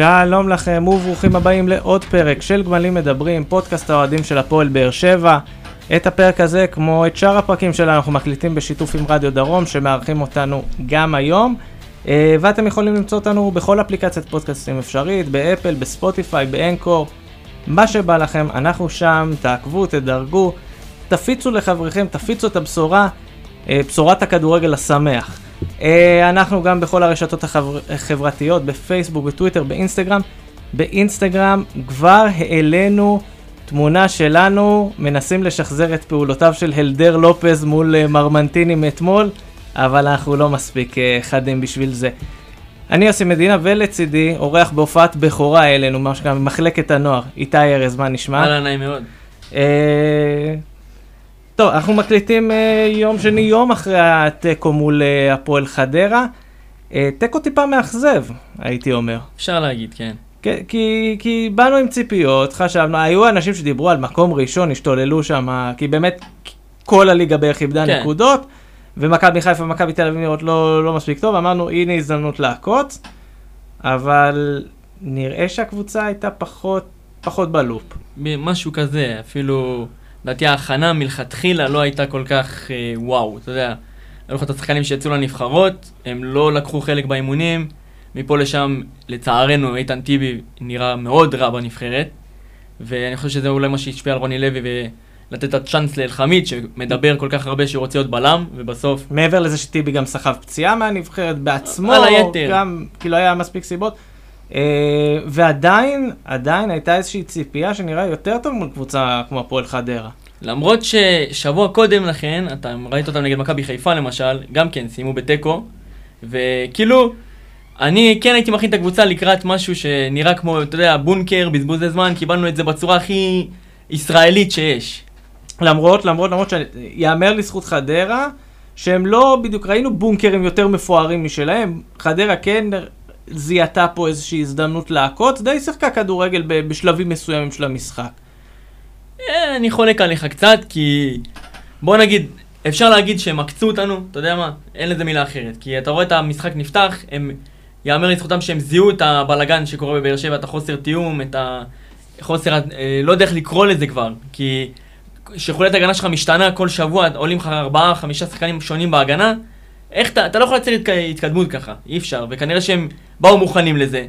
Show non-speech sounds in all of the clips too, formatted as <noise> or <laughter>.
שלום לכם וברוכים הבאים לעוד פרק של גמלים מדברים, פודקאסט האוהדים של הפועל באר שבע. את הפרק הזה, כמו את שאר הפרקים שלנו, אנחנו מקליטים בשיתוף עם רדיו דרום, שמארחים אותנו גם היום. אה, ואתם יכולים למצוא אותנו בכל אפליקציית פודקאסטים אפשרית, באפל, בספוטיפיי, באנקור, מה שבא לכם, אנחנו שם, תעקבו, תדרגו, תפיצו לחבריכם, תפיצו את הבשורה, אה, בשורת הכדורגל השמח. אה, אנחנו גם בכל הרשתות החברתיות, בפייסבוק, בטוויטר, באינסטגרם. באינסטגרם כבר העלינו תמונה שלנו, מנסים לשחזר את פעולותיו של הלדר לופז מול אה, מרמנטיני מאתמול, אבל אנחנו לא מספיק אה, חדים בשביל זה. אני יוסי מדינה, ולצידי, אורח בהופעת בכורה אלינו, מה שנקרא, ממחלקת הנוער, איתי ארז, מה נשמע? אהלן, נעים מאוד. טוב, אנחנו מקליטים אה, יום שני, יום אחרי התיקו מול אה, הפועל חדרה. אה, תיקו טיפה מאכזב, הייתי אומר. אפשר להגיד, כן. כי, כי, כי באנו עם ציפיות, חשבנו, היו אנשים שדיברו על מקום ראשון, השתוללו שם, כי באמת כל הליגה בערך איבדה כן. נקודות, ומכבי חיפה ומכבי תל אביב נראות לא, לא מספיק טוב, אמרנו, הנה הזדמנות לעקוץ, אבל נראה שהקבוצה הייתה פחות, פחות בלופ. משהו כזה, אפילו... לדעתי ההכנה מלכתחילה לא הייתה כל כך אה, וואו, אתה יודע. היו לך את השחקנים שיצאו לנבחרות, הם לא לקחו חלק באימונים, מפה לשם, לצערנו, איתן טיבי נראה מאוד רע בנבחרת, ואני חושב שזה אולי מה שהשפיע על רוני לוי ולתת את הצ'אנס לאלחמיד, שמדבר כל כך הרבה שהוא רוצה להיות בלם, ובסוף... מעבר לזה שטיבי גם סחב פציעה מהנבחרת בעצמו, על היתר. גם, כי לא היה מספיק סיבות. Uh, ועדיין, עדיין הייתה איזושהי ציפייה שנראה יותר טוב מול קבוצה כמו הפועל חדרה. למרות ששבוע קודם לכן, אתה ראית אותם נגד מכבי חיפה למשל, גם כן סיימו בתיקו, וכאילו, אני כן הייתי מכין את הקבוצה לקראת משהו שנראה כמו, אתה יודע, בונקר, בזבוזי זמן, קיבלנו את זה בצורה הכי ישראלית שיש. למרות, למרות, למרות שיאמר לזכות חדרה, שהם לא בדיוק, ראינו בונקרים יותר מפוארים משלהם, חדרה כן זיהתה פה איזושהי הזדמנות לעקוץ, די שיחקה כדורגל בשלבים מסוימים של המשחק. אה, אני חולק עליך קצת, כי בוא נגיד, אפשר להגיד שהם עקצו אותנו, אתה יודע מה? אין לזה מילה אחרת. כי אתה רואה את המשחק נפתח, הם, יאמר לזכותם שהם זיהו את הבלגן שקורה בבאר שבע, את החוסר תיאום, את החוסר, אה, לא יודע איך לקרוא לזה כבר, כי שיכולת ההגנה שלך משתנה כל שבוע, עולים לך ארבעה, חמישה שחקנים שונים בהגנה, איך אתה, אתה לא יכול לייצר התקדמות ככה, אי אפשר, וכנראה שהם באו מוכנים לזה,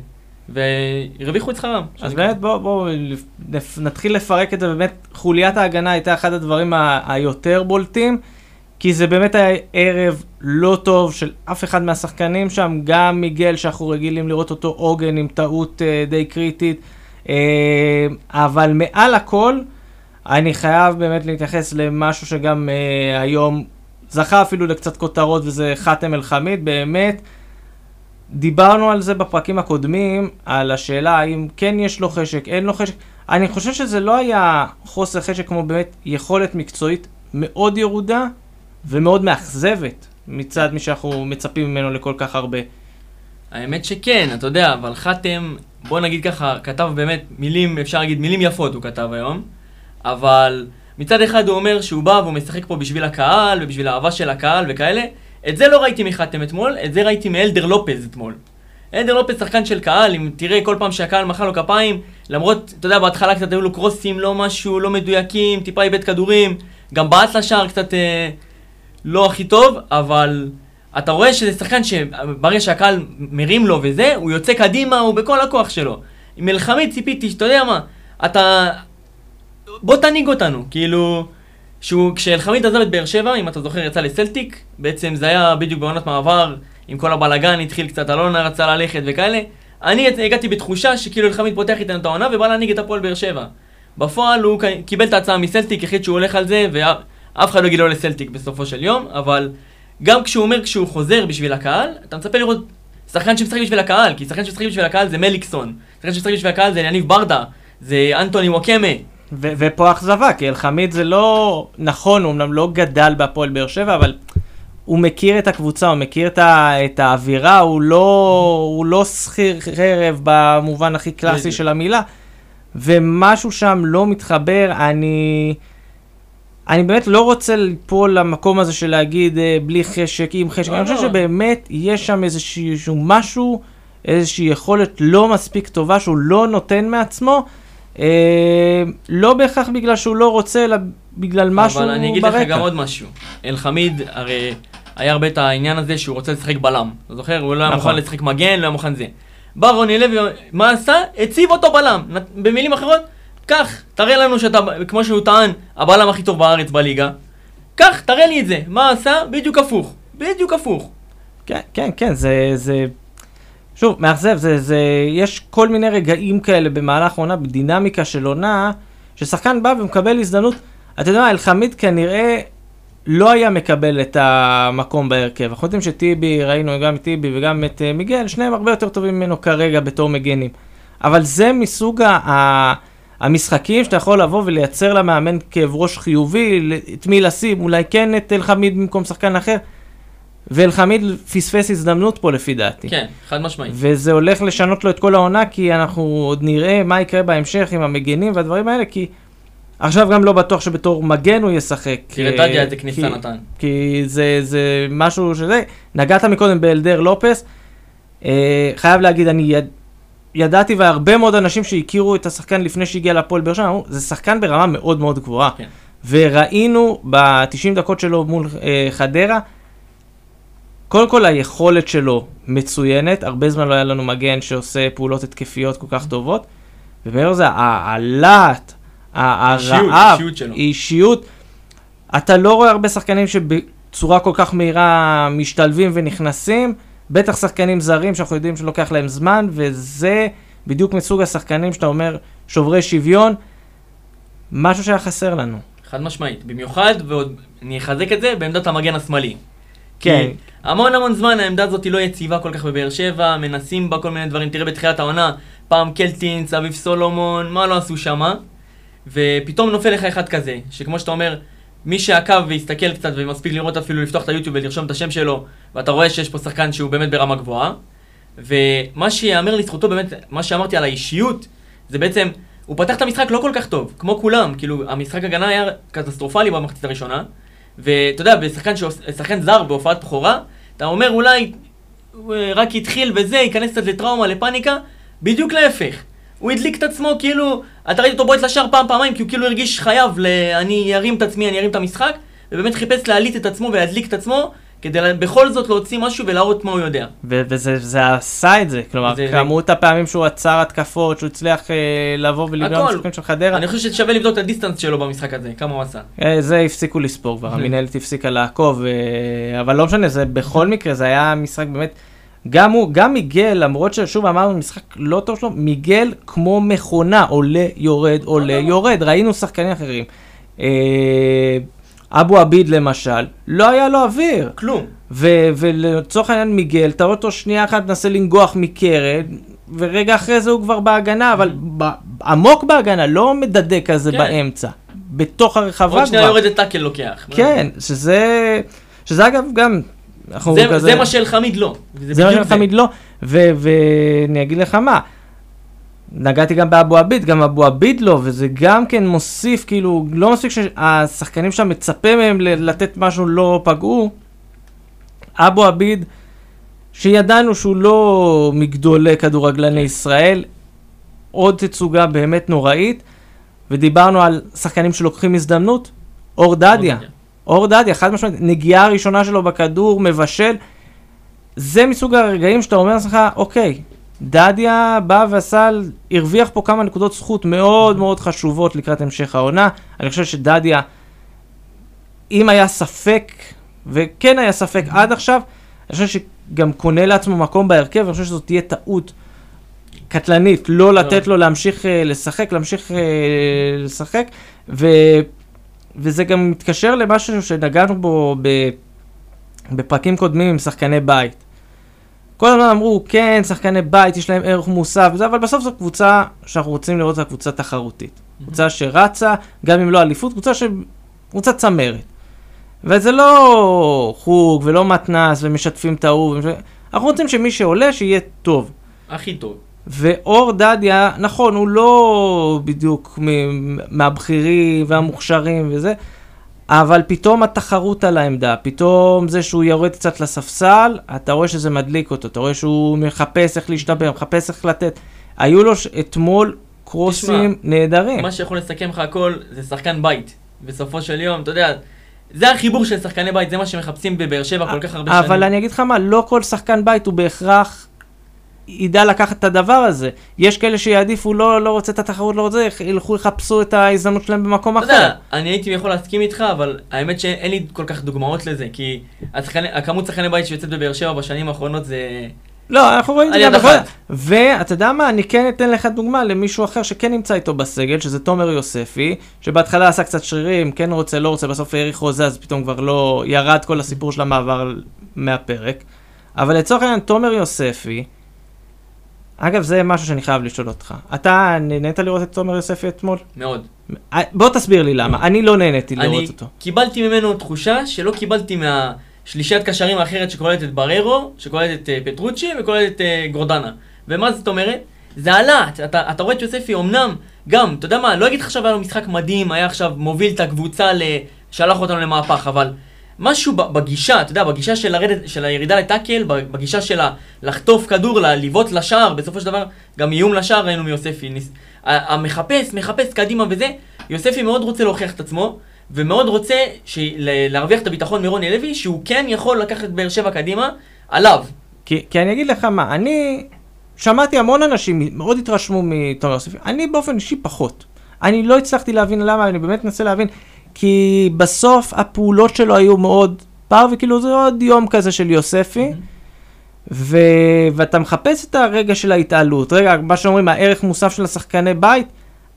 והרוויחו את שכרם. אז באמת בואו בוא, נתחיל לפרק את זה, באמת חוליית ההגנה הייתה אחד הדברים היותר בולטים, כי זה באמת היה ערב לא טוב של אף אחד מהשחקנים שם, גם מיגל שאנחנו רגילים לראות אותו עוגן עם טעות uh, די קריטית, uh, אבל מעל הכל, אני חייב באמת להתייחס למשהו שגם uh, היום זכה אפילו לקצת כותרות וזה חאתם אל-חמיד, באמת. דיברנו על זה בפרקים הקודמים, על השאלה האם כן יש לו חשק, אין לו חשק. אני חושב שזה לא היה חוסר חשק כמו באמת יכולת מקצועית מאוד ירודה ומאוד מאכזבת מצד מי שאנחנו מצפים ממנו לכל כך הרבה. האמת שכן, אתה יודע, אבל חתם, בוא נגיד ככה, כתב באמת מילים, אפשר להגיד מילים יפות הוא כתב היום, אבל מצד אחד הוא אומר שהוא בא והוא משחק פה בשביל הקהל ובשביל האהבה של הקהל וכאלה. את זה לא ראיתי מחתם אתמול, את זה ראיתי מאלדר לופז אתמול. אלדר לופז שחקן של קהל, אם תראה כל פעם שהקהל מחא לו כפיים, למרות, אתה יודע, בהתחלה קצת היו לו קרוסים, לא משהו, לא מדויקים, טיפה איבד כדורים, גם בעט לשער קצת אה, לא הכי טוב, אבל אתה רואה שזה שחקן שברגע שהקהל מרים לו וזה, הוא יוצא קדימה, הוא בכל הכוח שלו. מלחמית ציפיתי, שאתה יודע מה, אתה, בוא תנהיג אותנו, כאילו, שהוא, כשאלחמיד עזב את באר שבע, אם אתה זוכר, יצא לסלטיק, בעצם זה היה בדיוק בעונת מעבר, עם כל הבלאגן, התחיל קצת, אלונה רצה ללכת וכאלה. אני הגעתי בתחושה שכאילו אלחמיד פותח איתנו את העונה ובא להנהיג את הפועל באר שבע. בפועל הוא קיבל את ההצעה מסלטיק, החליט שהוא הולך על זה, ואף אחד לא יגיד לו לסלטיק בסופו של יום, אבל גם כשהוא אומר כשהוא חוזר בשביל הקהל, אתה מצפה לראות שחקן שמשחק בשביל הקהל, כי שחקן שמשחק בשביל הקהל זה מליקסון, שחקן שמשחק בשביל הקהל זה יניב ברדה, זה אנטוני וואקמה, ו- ופה אכזבה, כי אלחמיד זה לא נכון, הוא אמנם לא גדל בהפועל באר שבע, אבל הוא מכיר את הקבוצה, הוא מכיר את, ה- את האווירה, הוא לא, הוא לא שכיר חרב במובן הכי קלאסי של המילה, ומשהו שם לא מתחבר, אני... אני באמת לא רוצה ליפול למקום הזה של להגיד אה, בלי חשק, עם חשק, אני חושב לא. שבאמת יש שם איזשהו משהו איזושהי יכולת לא מספיק טובה שהוא לא נותן מעצמו, לא בהכרח בגלל שהוא לא רוצה, אלא בגלל משהו ברקע. אבל אני אגיד לך גם עוד משהו. אלחמיד, הרי היה הרבה את העניין הזה שהוא רוצה לשחק בלם. אתה זוכר? הוא לא היה נכון. מוכן לשחק מגן, לא היה מוכן זה. בא רוני לוי, מה עשה? הציב אותו בלם. במילים אחרות, קח, תראה לנו שאתה, כמו שהוא טען, הבלם הכי טוב בארץ בליגה. קח, תראה לי את זה. מה עשה? בדיוק הפוך. בדיוק הפוך. כן, כן, כן, זה, זה, שוב, מאכזב, זה, זה, יש כל מיני רגעים כאלה במהלך עונה, בדינמיקה של עונה, ששחקן בא ומקבל הזדמנות, אתה יודע מה, אלחמיד כנראה לא היה מקבל את המקום בהרכב. אנחנו יודעים שטיבי, ראינו גם את טיבי וגם את uh, מיגל, שניהם הרבה יותר טובים ממנו כרגע בתור מגנים. אבל זה מסוג ה... ה המשחקים שאתה יכול לבוא ולייצר למאמן כאב ראש חיובי, את מי לשים, אולי כן את אלחמיד במקום שחקן אחר. ואלחמיד פספס הזדמנות פה לפי דעתי. כן, חד משמעית. וזה הולך לשנות לו את כל העונה, כי אנחנו עוד נראה מה יקרה בהמשך עם המגנים והדברים האלה, כי עכשיו גם לא בטוח שבתור מגן הוא ישחק. תראה, אה, טדיה איזה כניסה כי- נתן. כי זה, זה משהו שזה, נגעת מקודם באלדר לופס, אה, חייב להגיד, אני יד, ידעתי והרבה מאוד אנשים שהכירו את השחקן לפני שהגיע לפועל באר שבע, אמרו, זה שחקן ברמה מאוד מאוד גבוהה. כן. וראינו ב-90 דקות שלו מול אה, חדרה, קודם כל היכולת שלו מצוינת, הרבה זמן לא היה לנו מגן שעושה פעולות התקפיות כל כך טובות, ומעבר לזה, הלהט, הרעב, האישיות. אישיות, אתה לא רואה הרבה שחקנים שבצורה כל כך מהירה משתלבים ונכנסים, בטח שחקנים זרים שאנחנו יודעים שלוקח להם זמן, וזה בדיוק מסוג השחקנים שאתה אומר, שוברי שוויון, משהו שהיה חסר לנו. חד משמעית. במיוחד, ועוד אני אחזק את זה, בעמדת המגן השמאלי. כן. המון המון זמן העמדה הזאת היא לא יציבה כל כך בבאר שבע, מנסים בה כל מיני דברים. תראה בתחילת העונה, פעם קלטינס, אביב סולומון, מה לא עשו שמה? ופתאום נופל לך אחד כזה, שכמו שאתה אומר, מי שעקב והסתכל קצת ומספיק לראות אפילו לפתוח את היוטיוב ולרשום את השם שלו, ואתה רואה שיש פה שחקן שהוא באמת ברמה גבוהה. ומה שיאמר לזכותו באמת, מה שאמרתי על האישיות, זה בעצם, הוא פתח את המשחק לא כל כך טוב, כמו כולם, כאילו המשחק הגנה היה קטסטרופלי במחצית הראשונה, ואתה יודע, בשחקן זר בהופעת בכורה, אתה אומר אולי אה, רק התחיל וזה, ייכנס קצת לטראומה, לפאניקה, בדיוק להפך. הוא הדליק את עצמו, כאילו, אתה ראית אותו בועט לשער פעם, פעמיים, כי הוא כאילו הרגיש חייב ל... אני ארים את עצמי, אני ארים את המשחק, ובאמת חיפש להעליט את עצמו ולהדליק את עצמו, כדי בכל זאת להוציא משהו ולהראות מה הוא יודע. ו- וזה זה עשה את זה, כלומר, זה- כמות הפעמים שהוא עצר התקפות, שהוא הצליח אה, לבוא הכל. משחקים של חדרה, אני חושב ששווה לבדוק את הדיסטנס שלו במשחק הזה, כמה הוא עשה. אה, זה הפסיקו לספור כבר, המינהלת הפסיקה לעקוב, אה, אבל לא משנה, זה בכל מקרה, זה היה משחק באמת, גם הוא, גם מיגל, למרות ששוב אמרנו, משחק לא טוב שלו, מיגל כמו מכונה, עולה, יורד, עולה, יורד, ראינו שחקנים אחרים. אה, אבו עביד למשל, לא היה לו אוויר. כלום. ו- ולצורך העניין מיגל, אתה רואה אותו שנייה אחת מנסה לנגוח מקרן, ורגע אחרי זה הוא כבר בהגנה, אבל ב- עמוק בהגנה, לא מדדה כזה כן. באמצע. בתוך הרחבה עוד שנייה כבר. יורד לטאקל לוקח. כן, שזה, שזה אגב גם, אנחנו זה, כזה, זה מה שאלחמיד לא. זה מה שתמיד לא, ו- ואני אגיד לך מה, נגעתי גם באבו עביד, גם אבו עביד לא, וזה גם כן מוסיף, כאילו, לא מספיק שהשחקנים שם מצפה מהם לתת משהו לא פגעו, אבו עביד, שידענו שהוא לא מגדולי כדורגלני ישראל, עוד תצוגה באמת נוראית, ודיברנו על שחקנים שלוקחים הזדמנות, אור דדיה. אור דדיה, חד משמעית, נגיעה הראשונה שלו בכדור, מבשל. זה מסוג הרגעים שאתה אומר לעצמך, אוקיי, דדיה בא ועשה, הרוויח פה כמה נקודות זכות מאוד מאוד חשובות לקראת המשך העונה. אני חושב שדדיה, אם היה ספק, וכן היה ספק עד עכשיו, אני חושב שגם קונה לעצמו מקום בהרכב, אני חושב שזאת תהיה טעות קטלנית, לא לתת לו להמשיך אה, לשחק, להמשיך אה, לשחק, ו... וזה גם מתקשר למשהו שנגענו בו. בפרקים קודמים עם שחקני בית. כל הזמן אמרו, כן, שחקני בית, יש להם ערך מוסף וזה, אבל בסוף זו קבוצה שאנחנו רוצים לראות אותה קבוצה תחרותית. קבוצה שרצה, גם אם לא אליפות, קבוצה ש... קבוצה צמרת. וזה לא חוג ולא מתנ"ס ומשתפים את ההוא. ומש... אנחנו רוצים שמי שעולה, שיהיה טוב. הכי טוב. ואור דדיה, נכון, הוא לא בדיוק מהבכירים והמוכשרים וזה, אבל פתאום התחרות על העמדה, פתאום זה שהוא יורד קצת לספסל, אתה רואה שזה מדליק אותו, אתה רואה שהוא מחפש איך להשתבר, מחפש איך לתת. היו לו ש- אתמול קרוסים נהדרים. מה שיכול לסכם לך הכל זה שחקן בית. בסופו של יום, אתה יודע, זה החיבור של שחקני בית, זה מה שמחפשים בבאר שבע כל כך הרבה שנים. אבל אני אגיד לך מה, לא כל שחקן בית הוא בהכרח ידע לקחת את הדבר הזה. יש כאלה שיעדיפו, לא, לא רוצה את התחרות, לא רוצה, ילכו יחפשו את ההזדמנות שלהם במקום אתה אחר. יודע, אני הייתי יכול להסכים איתך, אבל האמת שאין לי כל כך דוגמאות לזה, כי השחקני, הכמות שחקני בית שיוצאת בבאר שבע בשנים האחרונות זה... לא, אנחנו רואים את זה גם בכל... ואתה יודע מה, אני כן אתן לך דוגמה למישהו אחר שכן נמצא איתו בסגל, שזה תומר יוספי, שבהתחלה עשה קצת שרירים, כן רוצה, לא רוצה, בסוף האריך חוזה, אז פתאום כבר לא ירד כל הסיפור של המעבר מהפרק. אבל לצורך העניין, תומר יוספי, אגב, זה משהו שאני חייב לשאול אותך. אתה נהנית לראות את תומר יוספי אתמול? מאוד. אה, בוא תסביר לי למה, אני לא נהניתי לראות אני אותו. קיבלתי ממנו תחושה שלא קיבלתי מהשלישיית קשרים האחרת שכוללת את בררו, שכוללת את אה, פטרוצ'י וכוללת את אה, גורדנה. ומה זאת אומרת? זה עלה, אתה, אתה רואה את יוספי אמנם, גם, אתה יודע מה, לא אגיד לך עכשיו היה לו משחק מדהים, היה עכשיו מוביל את הקבוצה, ל... שלח אותנו למהפך, אבל משהו בגישה, אתה יודע, בגישה של, לרדת, של הירידה לטאקל, בגישה של לחטוף כדור, לבעוט לשער, בסופו של דבר, גם איום לשער ראינו מיוספי. ניס... המחפש, מחפש קדימה וזה, יוספי מאוד רוצה להוכיח את עצמו, ומאוד רוצה להרוויח את הביטחון מרוני לוי, שהוא כן יכול לקחת את באר שבע קדימה, עליו. כי, כי אני אגיד לך מה, אני שמעתי המון אנשים מאוד התרשמו מתומר יוספי, אני באופן אישי פחות. אני לא הצלחתי להבין למה, אני באמת מנסה להבין, כי בסוף הפעולות שלו היו מאוד פר, וכאילו זה עוד יום כזה של יוספי, ו... ואתה מחפש את הרגע של ההתעלות, רגע, מה שאומרים, הערך מוסף של השחקני בית,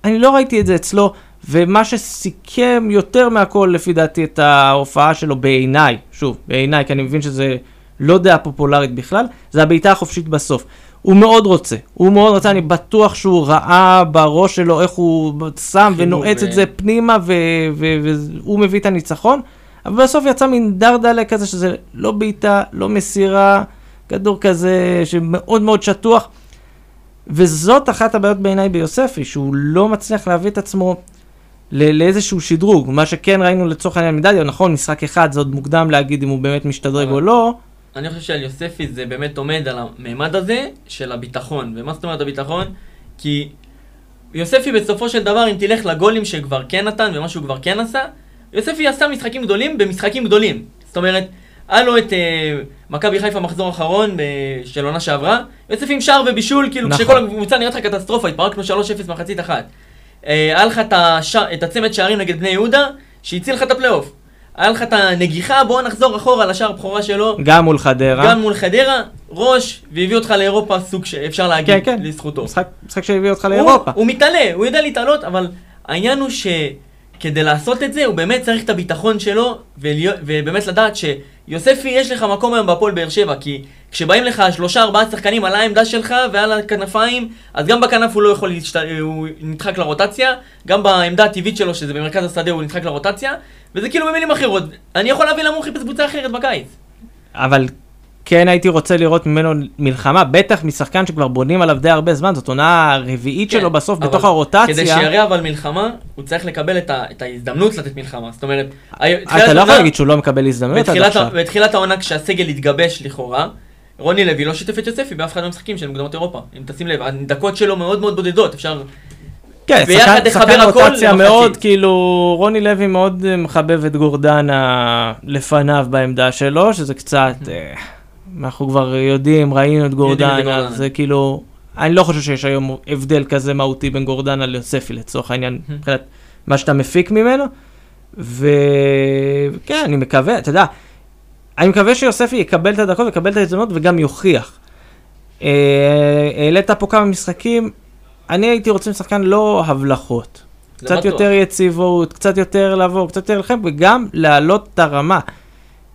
אני לא ראיתי את זה אצלו, ומה שסיכם יותר מהכל, לפי דעתי, את ההופעה שלו בעיניי, שוב, בעיניי, כי אני מבין שזה לא דעה פופולרית בכלל, זה הבעיטה החופשית בסוף. הוא מאוד רוצה, הוא מאוד רוצה, אני בטוח שהוא ראה בראש שלו איך הוא שם ונועץ ו- את זה פנימה, והוא מביא את הניצחון, אבל בסוף יצא מין דרדלה כזה, שזה לא בעיטה, לא מסירה, כדור כזה שמאוד מאוד שטוח. וזאת אחת הבעיות בעיניי ביוספי, שהוא לא מצליח להביא את עצמו לאיזשהו שדרוג. מה שכן ראינו לצורך העניין מדדיה, נכון, משחק אחד, זה עוד מוקדם להגיד אם הוא באמת משתדרג או לא. אני חושב שעל יוספי זה באמת עומד על הממד הזה של הביטחון. ומה זאת אומרת הביטחון? כי יוספי בסופו של דבר, אם תלך לגולים שכבר כן נתן ומה שהוא כבר כן עשה, יוספי עשה משחקים גדולים במשחקים גדולים. זאת אומרת, היה לו את אה, מכבי חיפה מחזור אחרון ב- של עונה שעברה, יוספי עם שער ובישול, כאילו נכון. כשכל הקבוצה נראית לך קטסטרופה, התפרקנו 3-0 מחצית אחת. אה, היה לך את, הש... את הצמד שערים נגד בני יהודה, שהציל לך את הפלייאוף. היה לך את הנגיחה, בוא נחזור אחורה לשער הבכורה שלו. גם מול חדרה. גם מול חדרה, ראש, והביא אותך לאירופה סוג שאפשר להגיד כן, כן. לזכותו. משחק, משחק שהביא אותך הוא, לאירופה. הוא מתעלה, הוא יודע להתעלות, אבל העניין הוא שכדי לעשות את זה, הוא באמת צריך את הביטחון שלו, ולהיות- ובאמת לדעת שיוספי, יש לך מקום היום בהפועל באר שבע, כי כשבאים לך שלושה ארבעה שחקנים על העמדה שלך ועל הכנפיים, אז גם בכנף הוא לא יכול, להשת... הוא נדחק לרוטציה, גם בעמדה הטבעית שלו, שזה במרכז השדה, הוא נדחק לרוטציה, וזה כאילו במילים אחרות. אני יכול להבין למה הוא חיפש קבוצה אחרת בקיץ. אבל כן הייתי רוצה לראות ממנו מלחמה, בטח משחקן שכבר בונים עליו די הרבה זמן, זאת עונה הרביעית כן, שלו בסוף אבל בתוך הרוטציה. כדי שיראה אבל מלחמה, הוא צריך לקבל את, ה, את ההזדמנות לתת מלחמה. זאת אומרת, אתה לא יכול להגיד שהוא לא מקבל הזדמנות עד עכשיו. בתחילת העונה כשהסגל התגבש לכאורה, רוני לוי לא שיתף את יוספי באף אחד מהמשחקים של מוקדמות אירופה. אם תשים לב, הדקות שלו מאוד מאוד בודדות, אפשר... כן, שחקן- רוטציה. מאוד, כאילו, רוני לוי מאוד אה, מחבב את גורדנה לפניו בעמדה שלו, שזה קצת, אה, אנחנו כבר יודעים, ראינו את גורדנה, גורדנה. זה כאילו, אני לא חושב שיש היום הבדל כזה מהותי בין גורדנה ליוספי לצורך העניין, מבחינת מה שאתה מפיק ממנו, וכן, אני מקווה, אתה יודע, אני מקווה שיוספי יקבל את הדקות ויקבל את ההזדמנות וגם יוכיח. אה, העלית פה כמה משחקים, אני הייתי רוצה משחקן לא הבלחות. זה קצת. יותר יציבות, קצת יותר לבוא, קצת יותר לכם, וגם להעלות את הרמה.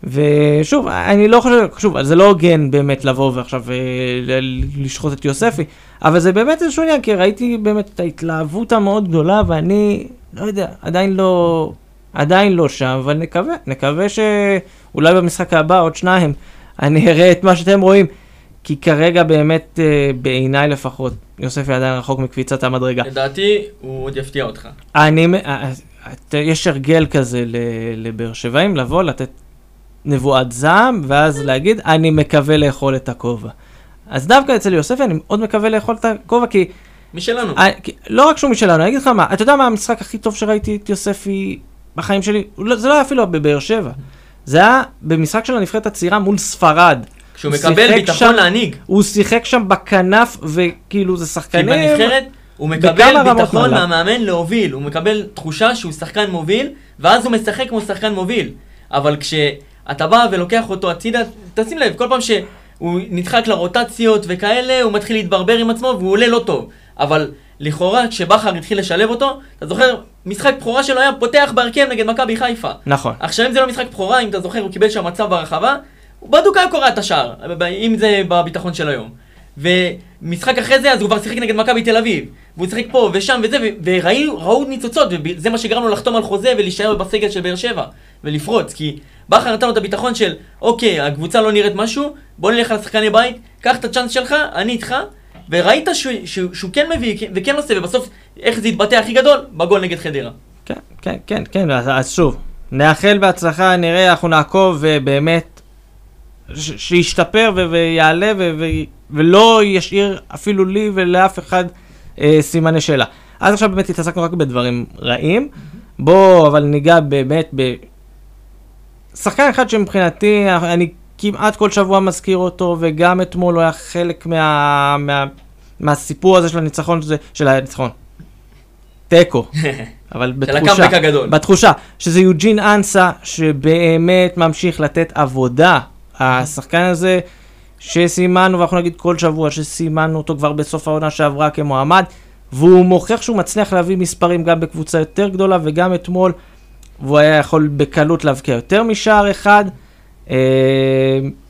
ושוב, אני לא חושב, שוב, זה לא הוגן באמת לבוא ועכשיו אה, לשחוט את יוספי, אבל זה באמת איזשהו עניין, כי ראיתי באמת את ההתלהבות המאוד גדולה, ואני, לא יודע, עדיין לא, עדיין לא שם, אבל נקווה, נקווה שאולי במשחק הבא, עוד שניים, אני אראה את מה שאתם רואים, כי כרגע באמת, אה, בעיניי לפחות, יוספי עדיין רחוק מקפיצת המדרגה. לדעתי, הוא עוד יפתיע אותך. אני, אה, את- יש הרגל כזה לבאר שבעים, לבוא, לתת נבואת זעם, ואז להגיד, אני מקווה לאכול את הכובע. אז דווקא אצל יוספי אני מאוד מקווה לאכול את הכובע, כי משלנו. אה, לא רק שהוא משלנו, אני אגיד לך מה, אתה יודע מה המשחק הכי טוב שראיתי את יוספי בחיים שלי? לא- זה לא היה אפילו בבאר שבע. זה היה במשחק של הנבחרת הצעירה מול ספרד. כשהוא הוא מקבל ביטחון להנהיג. הוא שיחק שם בכנף, וכאילו זה כי שחקנים... בנבחרת הוא מקבל ביטחון. מהמאמן להוביל, הוא מקבל תחושה שהוא שחקן מוביל, ואז הוא משחק כמו שחקן מוביל. אבל כשאתה בא ולוקח אותו הצידה, תשים לב, כל פעם שהוא נדחק לרוטציות וכאלה, הוא מתחיל להתברבר עם עצמו והוא עולה לא טוב. אבל לכאורה, כשבכר התחיל לשלב אותו, אתה זוכר, משחק בכורה שלו היה פותח בהרכב נגד מכבי חיפה. נכון. עכשיו אם זה לא משחק בכורה, אם אתה זוכר, הוא קיבל שם מצב ברחבה, הוא בדוק היה קורע את השער, אם זה בביטחון של היום. ומשחק אחרי זה, אז הוא כבר שיחק נגד מכבי תל אביב. והוא שיחק פה ושם וזה, וראו ראו ניצוצות, וזה מה שגרם לו לחתום על חוזה ולהישאר בסגל של באר שבע, ולפרוץ. כי בכר נתן לו את הביטחון של, אוקיי, הקבוצה לא נראית משהו, בוא נלך על שחקני בית, קח את הצ'אנס שלך, אני איתך. וראית שהוא, שהוא, שהוא כן מביא וכן עושה, ובסוף, איך זה התבטא הכי גדול? בגול נגד חדרה. כן, כן, כן, כן, אז, אז שוב, נאחל בהצלחה, נראה, אנחנו נעקוב ובאמת, שישתפר ו- ויעלה ו- ו- ולא ישאיר אפילו לי ולאף אחד אה, סימני שאלה. עד עכשיו באמת התעסקנו רק בדברים רעים. בואו אבל ניגע באמת בשחקן אחד שמבחינתי, אני כמעט כל שבוע מזכיר אותו, וגם אתמול הוא היה חלק מה, מה, מהסיפור הזה של הניצחון, שזה, של הניצחון. תיקו. <laughs> אבל של בתחושה, הגדול. בתחושה, שזה יוג'ין אנסה, שבאמת ממשיך לתת עבודה. השחקן הזה, שסימנו, ואנחנו נגיד כל שבוע, שסימנו אותו כבר בסוף העונה שעברה כמועמד, והוא מוכיח שהוא מצליח להביא מספרים גם בקבוצה יותר גדולה, וגם אתמול, והוא היה יכול בקלות להבקיע יותר משער אחד. אה,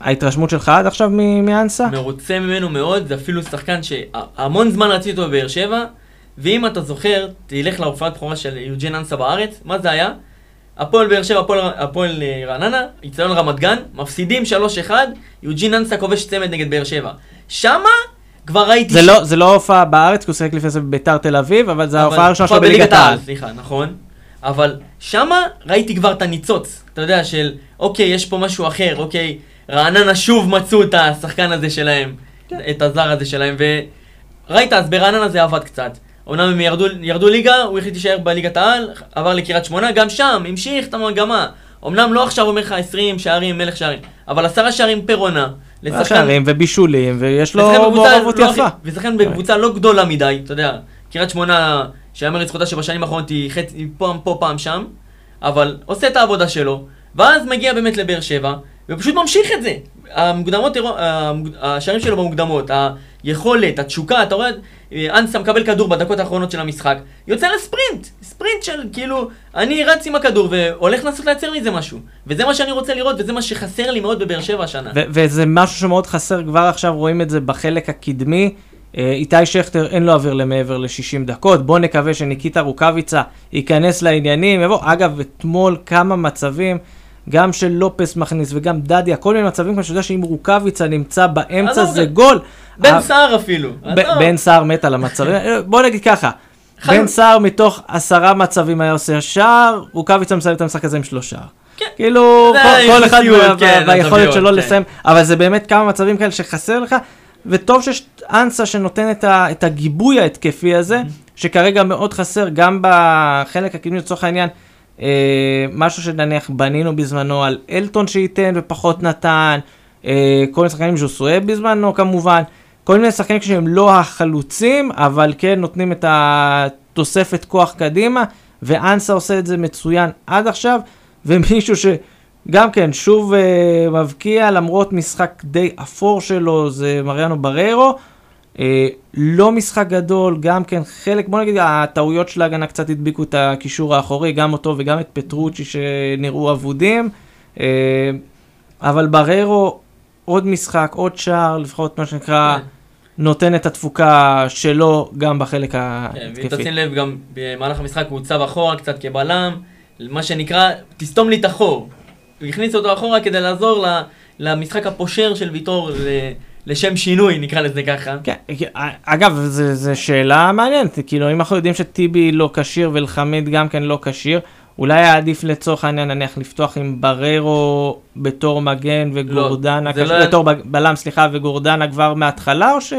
ההתרשמות שלך עד עכשיו מאנסה? מרוצה ממנו מאוד, זה אפילו שחקן שהמון זמן רציתי אותו בבאר שבע, ואם אתה זוכר, תלך להופעת בכורה של יוג'ין אנסה בארץ, מה זה היה? הפועל באר שבע, הפועל, אה, רעננה, איצטדיון רמת גן, מפסידים 3-1, יוג'ין אנסה כובש צמד נגד באר שבע. שמה כבר ראיתי... זה ש- לא, זה לא הופעה בארץ, כי הוא שיחק לפני זה בביתר תל אביב, אבל זה ההופעה הראשונה שלו בליגת העל. סליחה, נכון. אבל שמה ראיתי כבר את הניצוץ, אתה יודע, של אוקיי, יש פה משהו אחר, אוקיי, רעננה שוב מצאו את השחקן הזה שלהם, את הזר הזה שלהם, וראית, אז ברעננה זה עבד קצת. אמנם הם ירדו, ירדו ליגה, הוא החליט להישאר בליגת העל, עבר לקריית שמונה, גם שם המשיך את המגמה. אמנם לא עכשיו אומר לך 20 שערים, מלך שערים, אבל עשרה שערים פר עונה. לשחקן- שערים ובישולים, ויש לו מעורבות לא יפה. ושחקן בקבוצה לא גדולה מדי, אתה יודע, קריית שמונה, שיאמר לזכותה שבשנים האחרונות היא חצי, פעם פה פעם שם, אבל עושה את העבודה שלו, ואז מגיע באמת לבאר שבע, ופשוט ממשיך את זה. המוקדמות, המוקד- השערים שלו במוקדמות, היכולת, התשוקה, אתה רואה, אה, אנסה מקבל כדור בדקות האחרונות של המשחק, יוצא לספרינט, ספרינט של כאילו, אני רץ עם הכדור והולך לנסות לייצר מזה משהו. וזה מה שאני רוצה לראות, וזה מה שחסר לי מאוד בבאר שבע השנה. וזה משהו שמאוד חסר כבר עכשיו, רואים את זה בחלק הקדמי. אה, איתי שכטר אין לו אוויר למעבר ל-60 דקות, בואו נקווה שניקיטה רוקאביצה ייכנס לעניינים. יבוא, אגב, אתמול כמה מצבים, גם של לופס מכניס וגם דדיה, כל מיני מצבים כמו שאתה יודע שאם רוקאביצה נמצא באמצע זה זה- גול. בן ה- סער אפילו. בן סער מת על המצבים, אה, <laughs> בוא נגיד ככה, בן סער מתוך עשרה מצבים היה עושה שער, רוקאביצה מסיים את המשחק הזה עם שלושה. כן. כאילו, זה כל- אחד כן, והיכולת שלו כן. לסיים, אבל זה באמת כמה מצבים כאלה שחסר לך, וטוב שיש אנסה שנותן את ה- את הגיבוי ההתקפי הזה, שכרגע מאוד חסר, גם בחלק הקדמי לצורך העניין. אה, משהו שנניח בנינו בזמנו על אלטון שייתן ופחות נתן, אה, כל מיני שחקנים ז'וסואב בזמנו כמובן, כל מיני שחקנים שהם לא החלוצים, אבל כן נותנים את התוספת כוח קדימה, ואנסה עושה את זה מצוין עד עכשיו, ומישהו שגם כן שוב אה, מבקיע למרות משחק די אפור שלו, זה מריאנו בריירו. אה, לא משחק גדול, גם כן חלק, בוא נגיד, הטעויות של ההגנה קצת הדביקו את הקישור האחורי, גם אותו וגם את פטרוצ'י שנראו אבודים. אה, אבל בריירו, עוד משחק, עוד שער, לפחות מה שנקרא, כן. נותן את התפוקה שלו גם בחלק כן, ואם ההתקפי. תשים לב, גם במהלך המשחק הוא הוצב אחורה קצת כבלם, מה שנקרא, תסתום לי את החור. הוא הכניס אותו אחורה כדי לעזור למשחק הפושר של ויטור לשם שינוי, נקרא לזה ככה. כן, אגב, זו שאלה מעניינת, כאילו, אם אנחנו יודעים שטיבי לא כשיר ולחמיד גם כן לא כשיר, אולי היה עדיף לצורך העניין, נניח, לפתוח עם בררו בתור מגן וגורדנה, לא. לא בתור בלם, סליחה, וגורדנה כבר מההתחלה, או ש...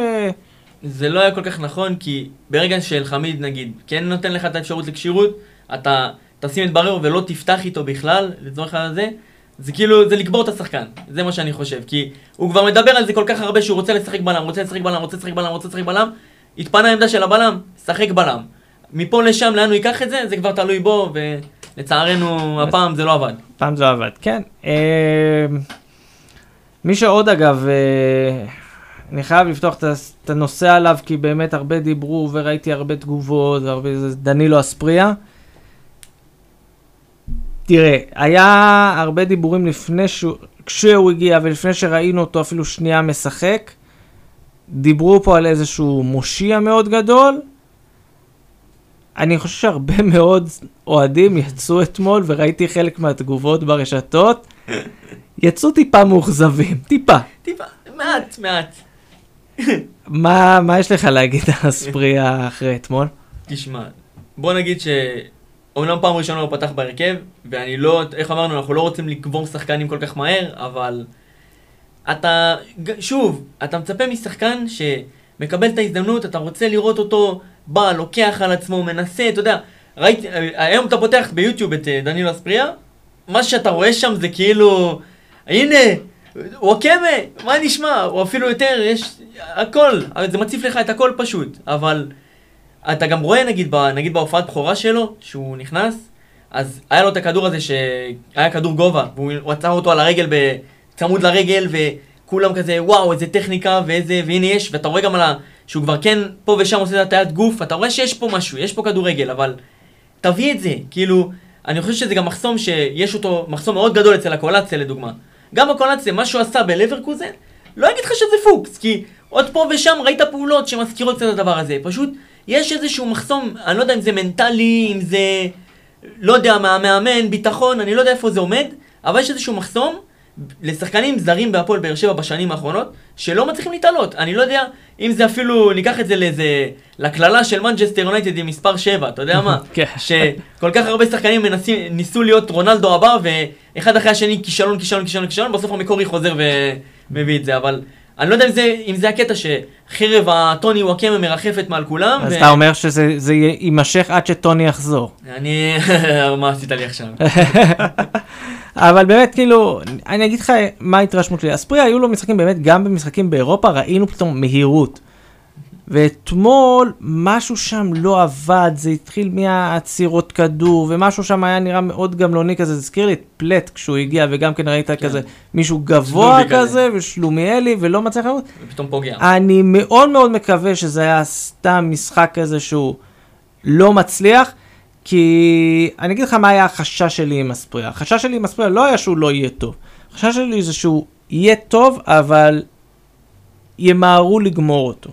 זה לא היה כל כך נכון, כי ברגע שאלחמיד, נגיד, כן נותן לך את האפשרות לכשירות, אתה תשים את בררו ולא תפתח איתו בכלל, לצורך הזה, זה כאילו, זה לקבור את השחקן, זה מה שאני חושב, כי הוא כבר מדבר על זה כל כך הרבה שהוא רוצה לשחק בלם, רוצה לשחק בלם, רוצה לשחק בלם, רוצה לשחק בלם, התפנה העמדה של הבלם, שחק בלם. מפה לשם, לאן הוא ייקח את זה, זה כבר תלוי בו, ולצערנו, הפעם זה לא עבד. הפעם זה לא עבד, כן. אה, מי שעוד אגב, אה, אני חייב לפתוח את הנושא עליו, כי באמת הרבה דיברו וראיתי הרבה תגובות, דנילו אספריה. תראה, היה הרבה דיבורים לפני שהוא, כשהוא הגיע ולפני שראינו אותו אפילו שנייה משחק. דיברו פה על איזשהו מושיע מאוד גדול. אני חושב שהרבה <laughs> מאוד אוהדים יצאו אתמול, וראיתי חלק מהתגובות ברשתות, <laughs> יצאו טיפה מאוכזבים, טיפה. טיפה, מעט, מעט. מה, מה יש לך להגיד על הספריה אחרי אתמול? תשמע, בוא נגיד ש... אומנם פעם ראשונה הוא פתח בהרכב, ואני לא, איך אמרנו, אנחנו לא רוצים לקבור שחקנים כל כך מהר, אבל אתה, שוב, אתה מצפה משחקן שמקבל את ההזדמנות, אתה רוצה לראות אותו בא, לוקח על עצמו, מנסה, אתה יודע, ראיתי, היום אתה פותח ביוטיוב את אה, דניאל אספריה, מה שאתה רואה שם זה כאילו, הנה, וואקמה, מה נשמע? או אפילו יותר, יש הכל, זה מציף לך את הכל פשוט, אבל... אתה גם רואה נגיד, ב, נגיד בהופעת בכורה שלו, שהוא נכנס, אז היה לו את הכדור הזה שהיה כדור גובה, והוא עצר אותו על הרגל, צמוד לרגל, וכולם כזה, וואו, איזה טכניקה, ואיזה, והנה יש, ואתה רואה גם על ה... שהוא כבר כן פה ושם עושה את הטיית גוף, אתה רואה שיש פה משהו, יש פה כדורגל, אבל תביא את זה, כאילו, אני חושב שזה גם מחסום שיש אותו, מחסום מאוד גדול אצל הקולציה לדוגמה. גם הקולציה, מה שהוא עשה בלברקוזן, לא אגיד לך שזה פוקס, כי עוד פה ושם ראית פעולות שמזכירות קצת את הדבר הזה, פשוט יש איזשהו מחסום, אני לא יודע אם זה מנטלי, אם זה, לא יודע, מהמאמן, ביטחון, אני לא יודע איפה זה עומד, אבל יש איזשהו מחסום לשחקנים זרים בהפועל באר שבע בשנים האחרונות, שלא מצליחים להתעלות. אני לא יודע אם זה אפילו, ניקח את זה לאיזה, לקללה של מנצ'סטר יונייטד עם מספר 7, אתה יודע מה? כן. שכל כך הרבה שחקנים מנסים, ניסו להיות רונלדו הבא, ואחד אחרי השני כישלון, כישלון, כישלון, כישלון, בסוף המקורי חוזר ומביא את זה, אבל... אני לא יודע אם זה, אם זה הקטע שחרב הטוני נוואקמה מרחפת מעל כולם. אז ו... אתה אומר שזה יימשך עד שטוני יחזור. אני... <laughs> מה עשית לי עכשיו? <laughs> אבל באמת, כאילו, אני אגיד לך מה ההתרשמות שלי. אספריה היו לו משחקים, באמת, גם במשחקים באירופה ראינו פתאום מהירות. ואתמול משהו שם לא עבד, זה התחיל מהעצירות כדור, ומשהו שם היה נראה מאוד גמלוני כזה, זה הזכיר לי את פלט כשהוא הגיע, וגם כן ראית כן. כזה מישהו גבוה כזה, ושלומיאלי, ולא מצליח לראות. ופתאום פוגע. אני מאוד מאוד מקווה שזה היה סתם משחק כזה שהוא לא מצליח, כי אני אגיד לך מה היה החשש שלי עם אספריה. החשש שלי עם אספריה לא היה שהוא לא יהיה טוב. החשש שלי זה שהוא יהיה טוב, אבל ימהרו לגמור אותו.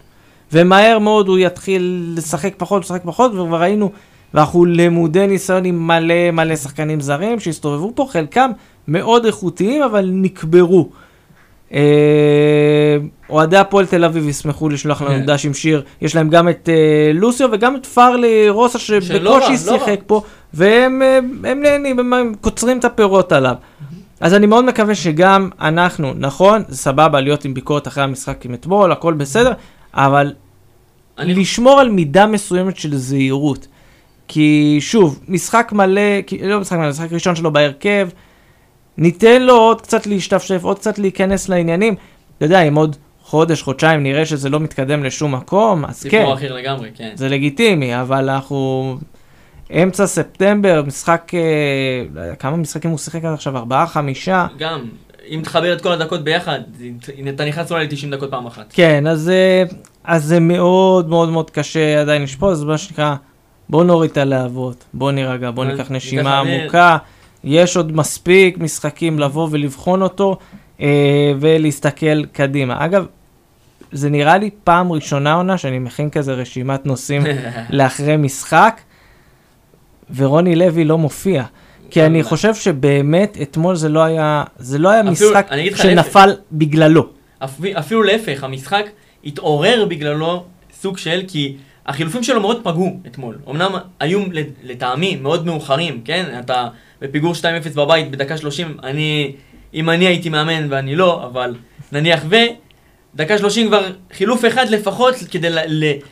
ומהר מאוד הוא יתחיל לשחק פחות, לשחק פחות, וכבר ראינו, ואנחנו למודי ניסיון עם מלא מלא שחקנים זרים שהסתובבו פה, חלקם מאוד איכותיים, אבל נקברו. אה, אוהדי הפועל תל אביב ישמחו לשלוח לנו כן. דש עם שיר, יש להם גם את אה, לוסיו וגם את פארלי רוסה שבקושי לא שיחק פה, והם אה, נהנים, הם קוצרים את הפירות עליו. אז אני מאוד מקווה שגם אנחנו, נכון, סבבה להיות עם ביקורת אחרי המשחק עם אתמול, הכל בסדר, אבל אני... לשמור על מידה מסוימת של זהירות. כי שוב, משחק מלא, לא משחק מלא, משחק ראשון שלו בהרכב, ניתן לו עוד קצת להשתפשף, עוד קצת להיכנס לעניינים. אתה יודע, אם עוד חודש, חודשיים נראה שזה לא מתקדם לשום מקום, אז כן. סיפור אחר לגמרי, כן. זה לגיטימי, אבל אנחנו... אמצע ספטמבר, משחק, אה, כמה משחקים הוא שיחק עד עכשיו? ארבעה, חמישה? גם, אם תחבר את כל הדקות ביחד, אתה נכנס אולי ל-90 דקות פעם אחת. כן, אז, אה, אז זה מאוד מאוד מאוד קשה עדיין לשפוט, זה מה שנקרא, בוא נוריד את הלהבות, בוא נירגע, בוא ניקח נשימה עמוקה. יש עוד מספיק משחקים לבוא ולבחון אותו אה, ולהסתכל קדימה. אגב, זה נראה לי פעם ראשונה עונה שאני מכין כזה רשימת נושאים <laughs> לאחרי משחק, ורוני לוי לא מופיע. כי אני חושב שבאמת אתמול זה לא היה, זה לא היה משחק שנפל בגללו. אפ- אפילו להפך, המשחק התעורר בגללו סוג של, כי החילופים שלו מאוד פגעו אתמול. אמנם היו לטעמי מאוד מאוחרים, כן? אתה בפיגור 2-0 בבית בדקה 30, אני, אם אני הייתי מאמן ואני לא, אבל נניח ו... דקה 30 כבר חילוף אחד לפחות כדי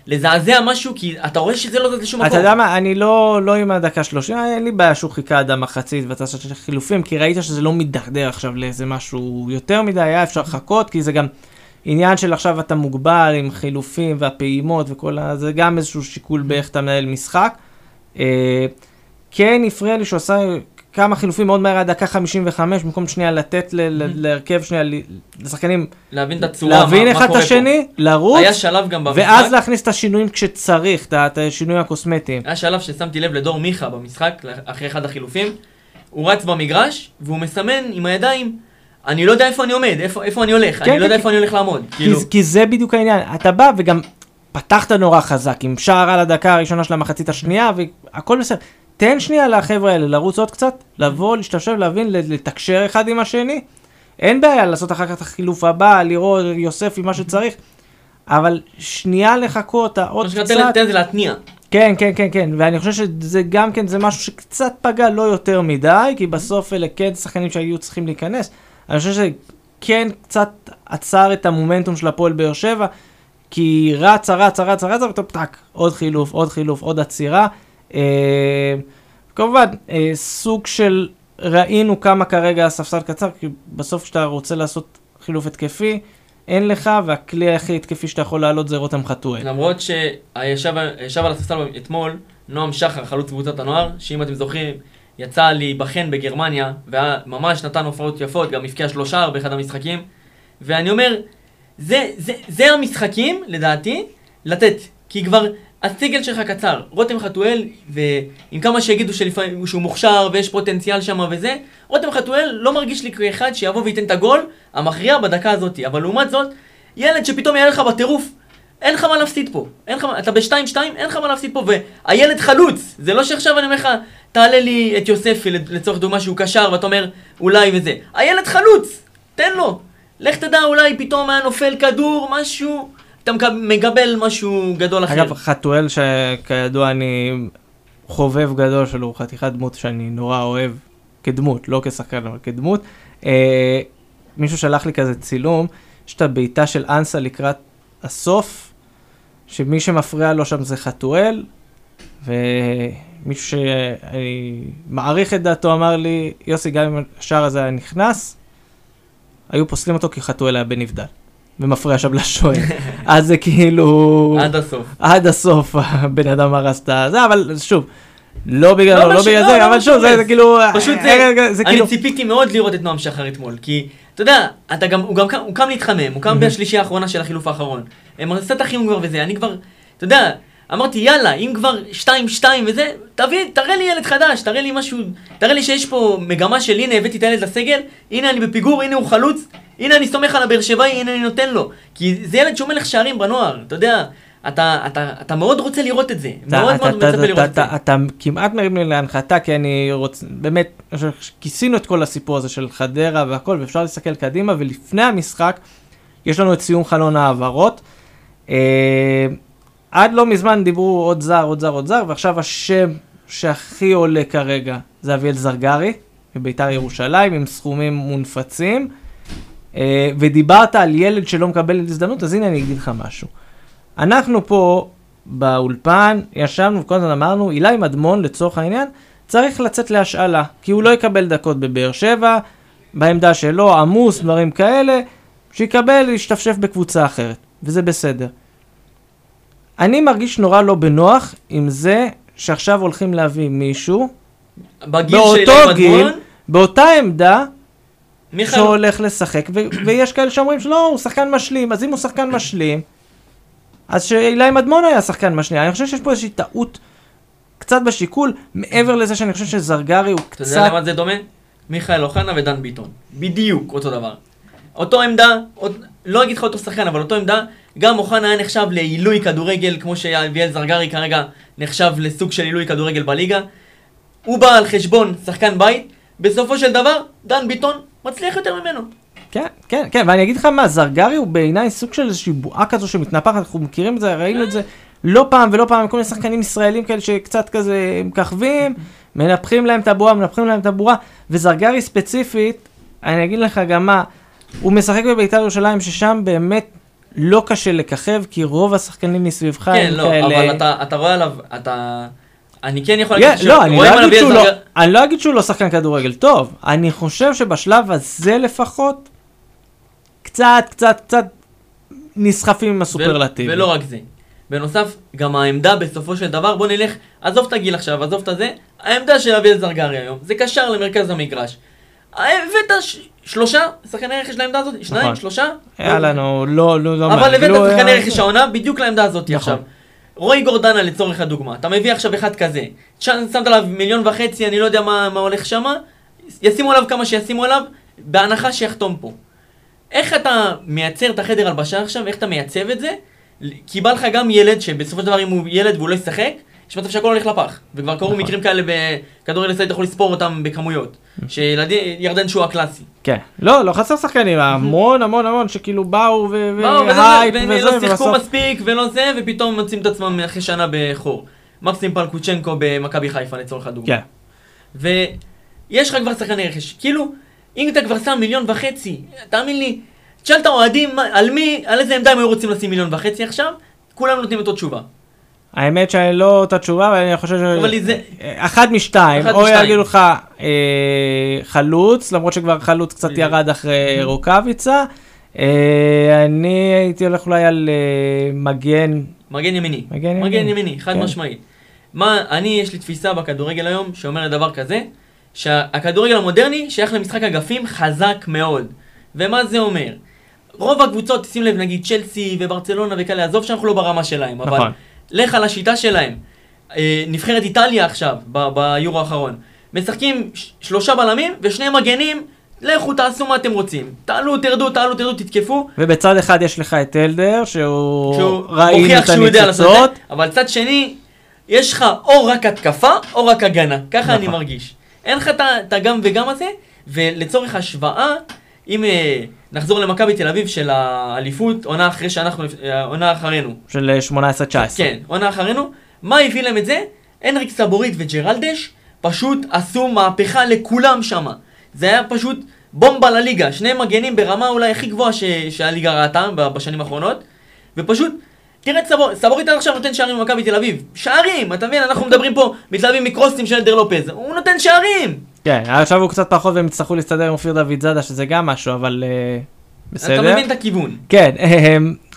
לזעזע משהו, כי אתה רואה שזה לא זז לשום מקום. אתה יודע מה, אני לא, לא עם הדקה 30, אין לי בעיה שהוא חיכה עד המחצית ואתה עושה חילופים, כי ראית שזה לא מידרדר עכשיו לאיזה משהו יותר מדי, היה אפשר לחכות, כי זה גם עניין של עכשיו אתה מוגבל עם חילופים והפעימות וכל ה... זה גם איזשהו שיקול באיך אתה מנהל משחק. אה, כן הפריע לי שהוא עשה כמה חילופים מאוד מהר עד דקה 55, במקום שנייה לתת ל- ל- להרכב שנייה, לשחקנים להבין את הצורה, להבין אחד את. השני, לרוץ, היה שלב גם במשחק, ואז להכניס את השינויים כשצריך, את השינויים הקוסמטיים. היה שלב ששמתי לב לדור מיכה במשחק, אחרי אחד החילופים, הוא רץ במגרש, והוא מסמן עם הידיים, אני לא יודע איפה אני עומד, איפה, איפה אני הולך, כן, אני לא יודע כי- איפה אני הולך לעמוד. כי, כאילו, כי זה בדיוק העניין, אתה בא וגם פתחת נורא חזק עם שער על הדקה הראשונה של המחצית השנייה והכל בסדר. תן שנייה לחבר'ה האלה לרוץ עוד קצת, לבוא, להשתשב, להבין, לתקשר אחד עם השני. אין בעיה לעשות אחר כך את החילוף הבא, לראות יוסף עם מה שצריך, אבל שנייה לחכות, עוד קצת. תן- תן לזה להתניע. כן, כן, כן, כן, ואני חושב שזה גם כן, זה משהו שקצת פגע לא יותר מדי, כי בסוף אלה כן שחקנים שהיו צריכים להיכנס. אני חושב שכן קצת עצר את המומנטום של הפועל באר שבע, כי רצה, רצה, רצה, רצה, וטופ טק, עוד חילוף, עוד חילוף, עוד עצירה. אה, כמובן, אה, סוג של ראינו כמה כרגע הספסל קצר, כי בסוף כשאתה רוצה לעשות חילוף התקפי, אין לך, והכלי הכי התקפי שאתה יכול לעלות זה רותם חתואל. למרות שישב ישב על הספסל אתמול נועם שחר, חלוץ קבוצת הנוער, שאם אתם זוכרים, יצא להיבחן בגרמניה, וממש נתן הופעות יפות, גם הבקיע שלושה באחד המשחקים. ואני אומר, זה, זה, זה המשחקים, לדעתי, לתת. כי כבר הסגל שלך קצר. רותם חתואל, ועם כמה שיגידו שלפעמים שהוא מוכשר ויש פוטנציאל שם וזה, רותם חתואל לא מרגיש לי כאחד שיבוא וייתן את הגול המכריע בדקה הזאת. אבל לעומת זאת, ילד שפתאום יהיה לך בטירוף, אין לך מה להפסיד פה. אין לך, אתה ב-2-2, אין לך מה להפסיד פה, והילד חלוץ. זה לא שעכשיו אני אומר לך, תעלה לי את יוספי לצורך דוגמה שהוא קשר, ואתה אומר, אולי וזה. הילד חלוץ, תן לו. לך תדע, אולי פתאום היה נופל כדור, משהו, אתה מקב- מקבל משהו גדול אחר. אגב, חתואל, שכידוע אני חובב גדול שלו, חתיכת דמות שאני נורא אוהב כדמות, לא כשחקן, אבל כדמות. אה, מישהו שלח לי כזה צילום, יש את הבעיטה של אנסה לקראת הסוף, שמי שמפריע לו שם זה חתואל, ומישהו שאני מעריך את דעתו אמר לי, יוסי, גם אם השער הזה היה נכנס, היו פוסלים אותו כי חתואל היה בנבדל, ומפריע שם לשוער. <laughs> אז זה כאילו... עד הסוף. עד הסוף הבן אדם הרס את זה, אבל שוב, לא בגללו, לא לא משהו- בגלל לא, זה, לא אבל שוב, משהו זה זה כאילו, פשוט אה, זה, זה אני כאילו, ציפיתי מאוד לראות את נועם שחר אתמול, כי, אתה יודע, אתה גם, הוא גם הוא קם להתחמם, הוא קם בשלישייה האחרונה של החילוף האחרון. הם עשה את החימום כבר וזה, אני כבר, אתה יודע, אמרתי, יאללה, אם כבר 2-2 וזה, תביא, תראה לי ילד חדש, תראה לי משהו, תראה לי שיש פה מגמה של הנה הבאתי את הילד לסגל, הנה אני בפיגור, הנה הוא חלוץ, הנה אני סומך על הבאר שבעי, הנה אני נותן לו. כי זה ילד שהוא מלך שערים בנוער, אתה יודע, אתה, אתה, אתה מאוד רוצה לראות את זה, אתה- מאוד אתה- מאוד אתה- מצפה אתה- לראות את זה. אתה- אתה כמעט מרים לי להנחתה, כי אני רוצה, באמת, שכיסינו את כל הסיפור הזה של חדרה והכל, ואפשר להסתכל קדימה, ולפני המשחק, יש לנו את סיום חלון ההעברות. עד לא מזמן דיברו עוד זר, עוד זר, עוד זר, ועכשיו השם שהכי עולה כרגע זה אביאל זרגרי, מביתר ירושלים, עם סכומים מונפצים. אה, ודיברת על ילד שלא מקבל הזדמנות, אז הנה אני אגיד לך משהו. אנחנו פה באולפן ישבנו וכל הזמן אמרנו, אילי מדמון לצורך העניין, צריך לצאת להשאלה, כי הוא לא יקבל דקות בבאר שבע, בעמדה שלו, עמוס, דברים כאלה, שיקבל, ישתפשף בקבוצה אחרת, וזה בסדר. אני מרגיש נורא לא בנוח עם זה שעכשיו הולכים להביא מישהו, בגיל של באותו אילי גיל, מדמון, באותה עמדה, מיכאל, שהולך לשחק, ו- ויש כאלה שאומרים שלא, הוא שחקן משלים, אז אם הוא שחקן משלים, אז שאילי מדמון היה שחקן משלים. אני חושב שיש פה איזושהי טעות קצת בשיקול, מעבר לזה שאני חושב שזרגרי הוא אתה יודע קצת... למה זה דומה? מיכאל אוחנה ודן ביטון. בדיוק אותו דבר. אותו עמדה, עוד, לא אגיד לך אותו שחקן, אבל אותו עמדה, גם אוחנה היה נחשב לעילוי כדורגל, כמו שאביאל זרגרי כרגע נחשב לסוג של עילוי כדורגל בליגה. הוא בא על חשבון שחקן בית, בסופו של דבר, דן ביטון מצליח יותר ממנו. כן, כן, כן, ואני אגיד לך מה, זרגרי הוא בעיניי סוג של איזושהי בועה כזו שמתנפחת, אנחנו מכירים את זה, ראינו את זה לא פעם ולא פעם עם כל מיני שחקנים ישראלים כאלה שקצת כזה מככבים, מנפחים להם את הבועה, מנפחים להם את הבועה, וזרגרי ספציפית, אני אגיד לך גם מה, הוא משחק בבית"ר ירושלים, ששם באמת לא קשה לככב, כי רוב השחקנים מסביבך כן, הם לא, כאלה... אבל אתה, אתה רואה עליו, אתה... אני כן יכול Yeah, להגיד לא, אני שרואים לא אגיד שהוא לא, אני לא אגיד שהוא לא שחקן כדורגל טוב, אני חושב שבשלב הזה לפחות, קצת, קצת, קצת נסחפים עם הסופרלטיב. ולא רק זה. בנוסף, גם העמדה בסופו של דבר, בוא נלך, עזוב את הגיל עכשיו, עזוב את הזה, העמדה של אביאל זרגרי היום, זה קשר למרכז המגרש. הבאת. שלושה שחקני רכש לעמדה הזאת? שניים? נכון. שלושה? היה לנו, לא, לא, לא... אבל הבאת כאילו, שחקני רכש העונה בדיוק לעמדה הזאת נכון. עכשיו. רועי גורדנה לצורך הדוגמה, אתה מביא עכשיו אחד כזה, שמת עליו מיליון וחצי, אני לא יודע מה, מה הולך שמה, ישימו עליו כמה שישימו עליו, בהנחה שיחתום פה. איך אתה מייצר את החדר הלבשה עכשיו, איך אתה מייצב את זה? כי בא לך גם ילד, שבסופו של דבר אם הוא ילד והוא לא ישחק, יש מצב שהכל הולך לפח. וכבר קרו נכון. מקרים כאלה בכדורגל ישראלי, אתה יכול לספור אותם בכמויות. שילדים, ירדן שועה קלאסי. כן. לא, לא חסר שחקנים, המון המון המון שכאילו באו ו... באו, וזה, והייפ והם וזה, לא שיחקו. מספיק ולא זה, ופתאום מוצאים את עצמם אחרי שנה בחור. מקסים פלקוצ'נקו במכבי חיפה לצורך הדוגמה. כן. ויש לך כבר שחקני רכש. כאילו, אם אתה כבר שם מיליון וחצי, תאמין לי, תשאל את האוהדים על מי, על איזה עמדה הם היו רוצים לשים מיליון וחצי עכשיו, כולם נותנים אותו תשובה. האמת שאני לא אותה תשובה, אבל אני חושב ש... אבל זה- אחד משתיים, אחד או. יגידו לך אה, חלוץ, למרות שכבר חלוץ קצת. ירד אחרי רוקאביצה. אה, אני הייתי הולך אולי על אה, מגן, מגן ימיני. מגן ימיני. מגן ימיני, חד כן. משמעית. מה, אני, יש לי תפיסה בכדורגל היום שאומרת דבר כזה, שהכדורגל המודרני שייך למשחק אגפים חזק מאוד. ומה זה אומר? רוב הקבוצות, שים לב, נגיד צ'לסי וברצלונה וכאלה, עזוב שאנחנו לא ברמה שלהם, אבל נכון. לך על השיטה שלהם. אה, נבחרת איטליה עכשיו, ביורו האחרון. משחקים שלושה בלמים ושני מגנים, לכו תעשו מה אתם רוצים. תעלו, תרדו, תעלו, תרדו, תתקפו. ובצד אחד יש לך את אלדר, שהוא שהוא ראינו את הניצוצות. אבל צד שני, יש לך או רק התקפה או רק הגנה, ככה אני נכון. מרגיש. אין לך את הגם וגם הזה, ולצורך השוואה, אם אה, נחזור למכבי תל אביב של האליפות, עונה אחרי שאנחנו, אה, עונה אחרינו, של אה, 18-19. כן, עונה אחרינו, מה הביא להם את זה? הנריק סבורית וג'רלדש פשוט עשו מהפכה לכולם שמה. זה היה פשוט בומבה לליגה, שני מגנים ברמה אולי הכי גבוהה ש... שהליגה ראתה בשנים האחרונות, ופשוט, תראה את סבור... סבורית עד עכשיו נותן שערים במכבי תל אביב. שערים, אתה מבין? אנחנו מדברים פה, מתלהבים מקרוסים של אלדר לופז, הוא נותן שערים! כן, עכשיו הוא קצת פחות והם יצטרכו להסתדר עם אופיר דוד זאדה, שזה גם משהו, אבל אה, בסדר. אתה מבין את הכיוון. כן,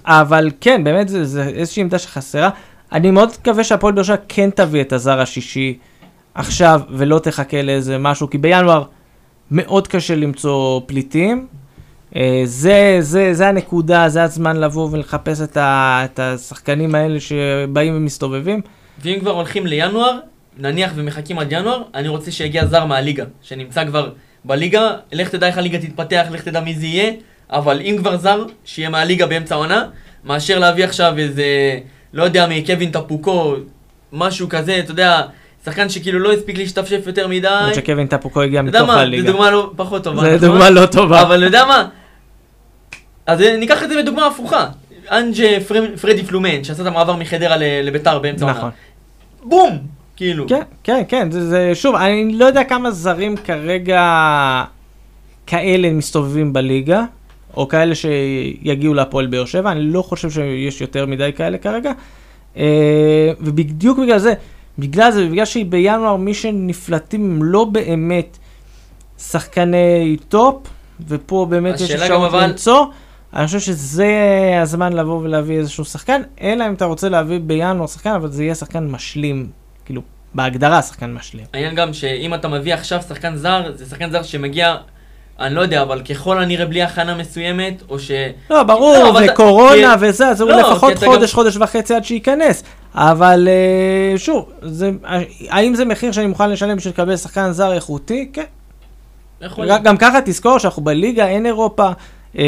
אבל כן, באמת זה, זה איזושהי עמדה שחסרה. אני מאוד מקווה שהפועל באר שבע כן תביא את הזר השישי עכשיו, ולא תחכה לאיזה משהו, כי בינואר מאוד קשה למצוא פליטים. אה, זה, זה, זה הנקודה, זה הזמן לבוא ולחפש את, ה, את השחקנים האלה שבאים ומסתובבים. ואם כבר הולכים לינואר, נניח ומחכים עד ינואר, אני רוצה שיגיע זר מהליגה, שנמצא כבר בליגה, לך תדע איך הליגה תתפתח, לך תדע מי זה יהיה, אבל אם כבר זר, שיהיה מהליגה באמצע העונה, מאשר להביא עכשיו איזה, לא יודע, מקווין טפוקו, משהו כזה, אתה יודע, שחקן שכאילו לא הספיק להשתפשף יותר מדי. למרות שקווין טפוקו הגיע מתוך מה, הליגה. זו דוגמה לא פחות טובה. זה נכון? דוגמה לא טובה. אבל יודע מה? אז ניקח את זה בדוגמה הפוכה. אנג'ה פר- פרדי פלומן, שעשה את המעבר מחדרה לביתר באמצע העונה. נכון. בום! כאילו. כן, כן, כן, זה, זה שוב, אני לא יודע כמה זרים כרגע כאלה מסתובבים בליגה, או כאלה שיגיעו להפועל באר שבע, אני לא חושב שיש יותר מדי כאלה כרגע. אה, ובדיוק בגלל זה, בגלל זה, בגלל שהיא בינואר, מי שנפלטים הם לא באמת שחקני טופ, ופה באמת יש אפשרות אבל- למצוא. אני חושב שזה הזמן לבוא ולהביא איזשהו שחקן, אלא אם אתה רוצה להביא בינואר שחקן, אבל זה יהיה שחקן משלים, כאילו, בהגדרה שחקן משלים. העניין גם שאם אתה מביא עכשיו שחקן זר, זה שחקן זר שמגיע, אני לא יודע, אבל ככל הנראה בלי הכנה מסוימת, או ש... לא, ברור, לא, אתה- וקורונה כי- וזה, אז הוא לא, לפחות אתה חודש, גם- חודש וחצי עד שייכנס. אבל אה, שוב, זה- האם זה מחיר שאני מוכן לשלם בשביל לקבל שחקן זר איכותי? כן. יכול להיות. גם ככה תזכור שאנחנו בליגה, אין אירופה, אה,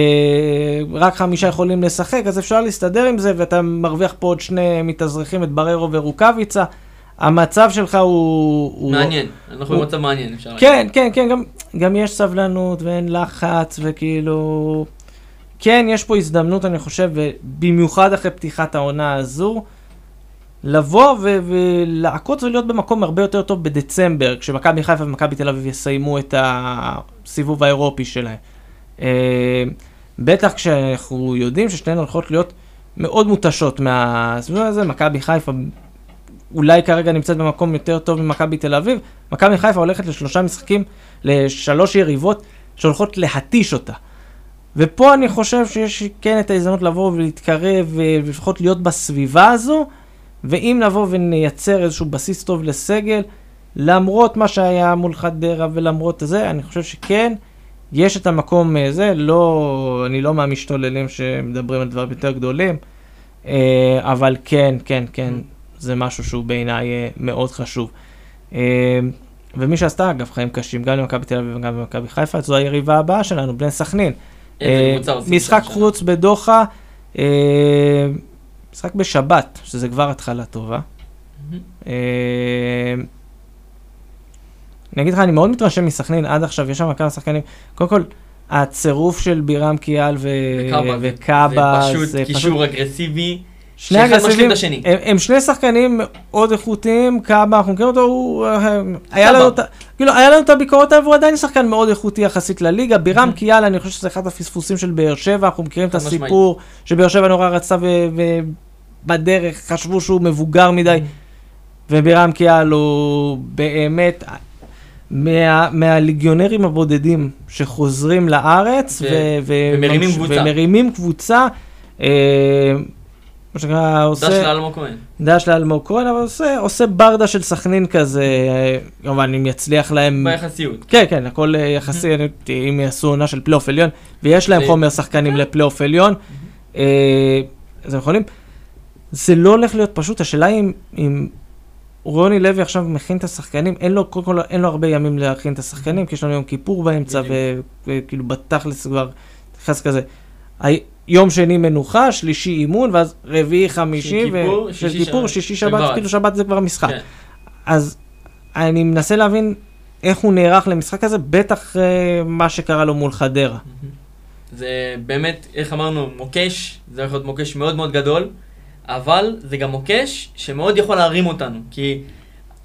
רק חמישה יכולים לשחק, אז אפשר להסתדר עם זה, ואתה מרוויח פה עוד שני מתאזרחים, את בררו ורוקאביצה. המצב שלך הוא... הוא- מעניין, אנחנו הוא- במצב מעניין, אפשר להגיד. כן, כן, כן, גם, גם יש סבלנות ואין לחץ וכאילו... כן, יש פה הזדמנות, אני חושב, במיוחד אחרי פתיחת העונה הזו, לבוא ו- ולעקוץ ולהיות במקום הרבה יותר טוב בדצמבר, כשמכבי חיפה ומכבי תל אביב יסיימו את הסיבוב האירופי שלהם. אה, בטח כשאנחנו יודעים ששתיהן הולכות להיות מאוד מותשות מהסיבוב הזה, מכבי חיפה אולי כרגע נמצאת במקום יותר טוב ממכבי תל אביב, מכבי חיפה הולכת לשלושה משחקים, לשלוש יריבות שהולכות להתיש אותה. ופה אני חושב שיש כן את ההזדמנות לבוא ולהתקרב ולפחות להיות בסביבה הזו, ואם נבוא ונייצר איזשהו בסיס טוב לסגל, למרות מה שהיה מול חדרה ולמרות זה, אני חושב שכן, יש את המקום אה, זה, לא, אני לא מהמשתוללים שמדברים על דברים יותר גדולים, אה, אבל כן, כן, כן, זה משהו שהוא בעיניי אה, מאוד חשוב. אה, ומי שעשתה, אגב, חיים קשים, גם למכבי תל אביב וגם למכבי חיפה, זו היריבה הבאה שלנו, בני סכנין. אה, משחק? חוץ בדוחה, משחק בשבת, שזה כבר התחלה טובה. אני אגיד לך, אני מאוד מתרשם מסכנין, עד עכשיו יש שם כמה שחקנים. קודם כל, הצירוף של בירם קיאל זה- וקאבה, זה פשוט קישור אגרסיבי. שני שאחד משלים את השני. הם, הם שני שחקנים מאוד איכותיים, קאבה, אנחנו מכירים אותו, הוא, אה, היה קאבה. לנו, את כאילו, היה לנו את הביקורת עליו, והוא עדיין שחקן מאוד איכותי יחסית לליגה. בירם. קיאל, אני חושב שזה אחד הפספוסים של באר שבע, אנחנו מכירים את. הסיפור, שבאר שבע נורא רצתה ובדרך חשבו שהוא מבוגר מדי, וביראם כיאל הוא באמת מה, מהליגיונרים הבודדים שחוזרים לארץ ו- ו- ומרימים קבוצה. ומרימים קבוצה. מה שנקרא, עושה... דש לאלמוג כהן. דש לאלמוג כהן, אבל עושה, עושה ברדה של סכנין כזה, כמובן אם יצליח להם, ביחסיות. כן כן, הכל אה, יחסי, אני- אם יעשו עונה של פלייאוף עליון, ויש להם חומר שחקנים לפלייאוף עליון, אה, אז הם יכולים, זה לא הולך להיות פשוט, השאלה היא אם, אם רוני לוי עכשיו מכין את השחקנים, אין לו, קודם כל אין לו הרבה ימים להכין את השחקנים, כי יש לנו יום כיפור באמצע, וכאילו בתכלס כבר נכנס כזה. יום שני מנוחה, שלישי אימון, ואז רביעי, חמישי, ו- של שישי, כיפור, שבת. שישי, שבת. כאילו שבת זה כבר משחק. כן. אז אני מנסה להבין איך הוא נערך למשחק הזה, בטח אה, מה שקרה לו מול חדרה. זה באמת, איך אמרנו, מוקש, זה יכול להיות מוקש מאוד מאוד גדול, אבל זה גם מוקש שמאוד יכול להרים אותנו. כי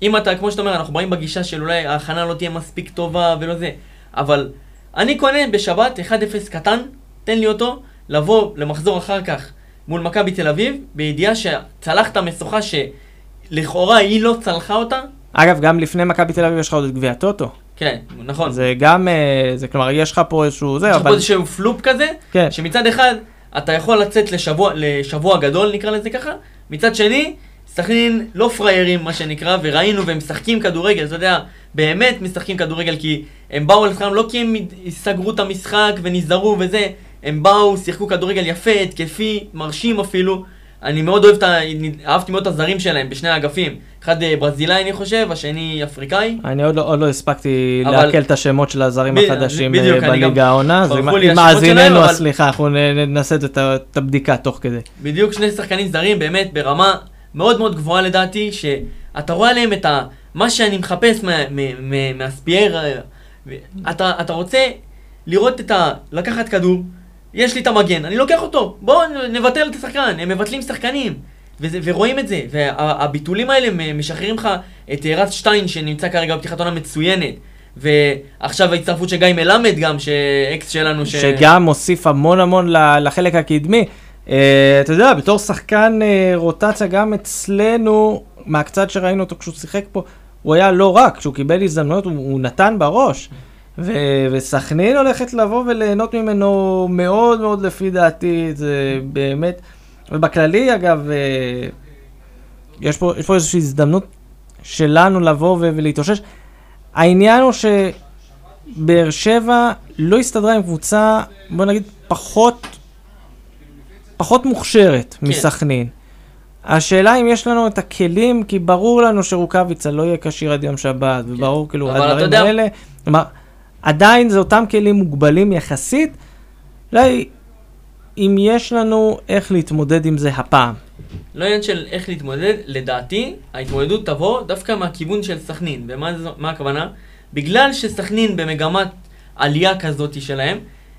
אם אתה, כמו שאתה אומר, אנחנו באים בגישה של אולי ההכנה לא תהיה מספיק טובה ולא זה, אבל אני קונה בשבת 1-0 קטן, תן לי אותו, לבוא למחזור אחר כך מול מכבי תל אביב, בידיעה שצלחת משוכה שלכאורה היא לא צלחה אותה. אגב, גם לפני מכבי תל אביב יש לך עוד את גביע הטוטו. כן, נכון. זה גם, אה, זה כלומר, יש לך פה איזשהו זה, יש לך פה אבל... איזשהו פלופ כזה, כן, שמצד אחד אתה יכול לצאת לשבוע, לשבוע גדול נקרא לזה ככה, מצד שני סכנין לא פראיירים מה שנקרא, וראינו והם משחקים כדורגל, אתה יודע, באמת משחקים כדורגל כי הם באו לשחקם לא כי הם סגרו את המשחק ונזהרו וזה, הם באו, שיחקו כדורגל יפה, התקפי, מרשים אפילו. אני מאוד אוהב את ה... אהבתי מאוד את הזרים שלהם בשני האגפים. אחד אה, ברזילאי אני חושב, השני אפריקאי. אני עוד לא, עוד לא הספקתי אבל- לעכל את השמות של הזרים ב- החדשים אה, בדיוק, בליגה העונה, אז אם מאזיננו, אבל- סליחה, אנחנו נעשה את את הבדיקה תוך כדי. בדיוק שני שחקנים זרים באמת ברמה מאוד מאוד גבוהה לדעתי, שאתה רואה עליהם את ה... מה שאני מחפש מהספייר, אה, אתה, אתה רוצה לראות את ה... לקחת כדור, יש לי את המגן, אני לוקח אותו, בואו נבטל את השחקן, הם מבטלים שחקנים. וזה, ורואים את זה, והביטולים האלה משחררים לך את רז שטיין שנמצא כרגע בפתיחת עונה מצוינת, ועכשיו ההצטרפות של גיא מלמד גם, שאקס שלנו, ש... שגם מוסיף המון המון לחלק הקדמי. אה, אתה יודע, בתור שחקן אה, רוטציה, גם אצלנו, מהקצת שראינו אותו כשהוא שיחק פה, הוא היה לא רק, כשהוא קיבל הזדמנויות, הוא, הוא נתן בראש. ו- וסכנין הולכת לבוא וליהנות ממנו מאוד מאוד לפי דעתי, זה באמת, ובכללי אגב, אה, יש פה, יש פה איזושהי הזדמנות שלנו לבוא ו- ולהתאושש. העניין הוא שבאר שבע לא הסתדרה עם קבוצה, בוא נגיד, פחות, פחות מוכשרת כן. מסכנין. השאלה אם יש לנו את הכלים, כי ברור לנו שרוקאביצה לא יהיה כשיר עד יום שבת, וברור כאילו הדברים יודע- האלה. כלומר, עדיין זה אותם כלים מוגבלים יחסית. אולי אם יש לנו איך להתמודד עם זה הפעם. לא עניין של איך להתמודד, לדעתי, ההתמודדות תבוא דווקא מהכיוון של סכנין. ומה הכוונה? בגלל שסכנין במגמת עלייה כזאת שלהם,